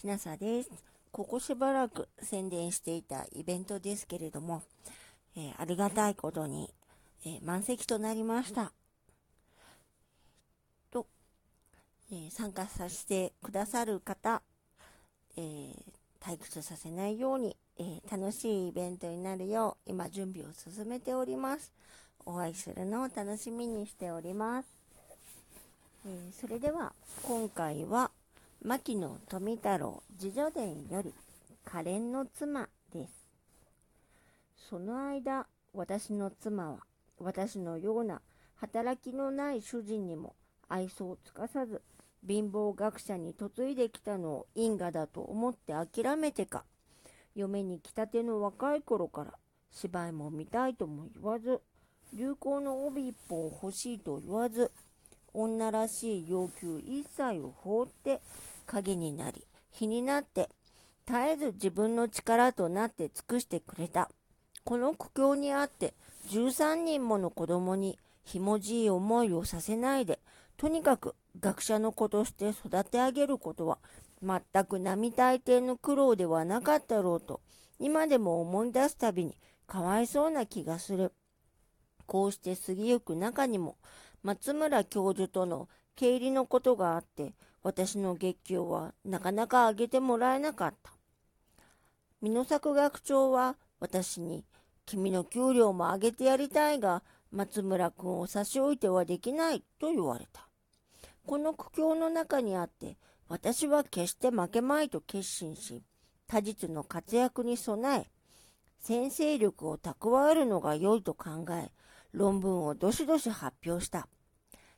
きなさです。ここしばらく宣伝していたイベントですけれども、えー、ありがたいことに、えー、満席となりました。と、えー、参加させてくださる方、え退屈させないように、え楽しいイベントになるよう、今準備を進めております。お会いするのを楽しみにしております。えそれでは、今回は、牧野富太郎自叙伝より可憐の妻です。その間、私の妻は私のような働きのない主人にも愛想をつかさず、貧乏学者に嫁いできたのを因果だと思って諦めてか、嫁に来たての若い頃から芝居も見たいとも言わず、流行の帯一本欲しいと言わず、女らしい要求一切を放って影になり、日になって、絶えず自分の力となって尽くしてくれた。この苦境にあって、13人もの子供にひもじい思いをさせないで、とにかく学者の子として育て上げることは、全く並大抵の苦労ではなかったろうと、今でも思い出すたびにかわいそうな気がする。こうして過ぎゆく中にも、松村教授との経理のことがあって、私の月給はなかなか上げてもらえなかった。美濃作学長は私に、君の給料も上げてやりたいが、松村君を差し置いてはできないと言われた。この苦境の中にあって、私は決して負けまいと決心し、他日の活躍に備え、先生力を蓄えるのが良いと考え、論文をどしどし発表した。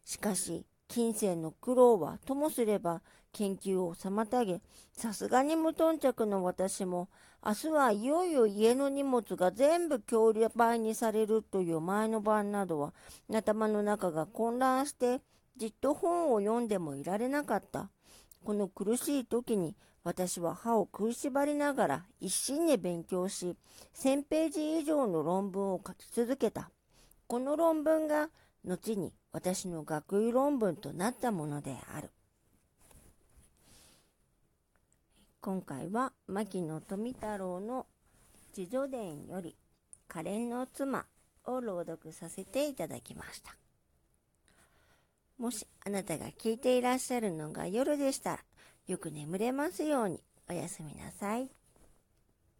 しかし、金銭の苦労はともすれば研究を妨げ、さすがに無頓着の私も、明日はいよいよ家の荷物が全部強売にされるという前の晩などは、頭の中が混乱して、じっと本を読んでもいられなかった。この苦しい時に、私は歯を食いしばりながら一心に勉強し、1000ページ以上の論文を書き続けた。この論文が後に私の学位論文となったものである。今回は牧野富太郎の自叙伝より可憐の妻を朗読させていただきました。もしあなたが聞いていらっしゃるのが夜でしたら、よく眠れますようにおやすみなさい。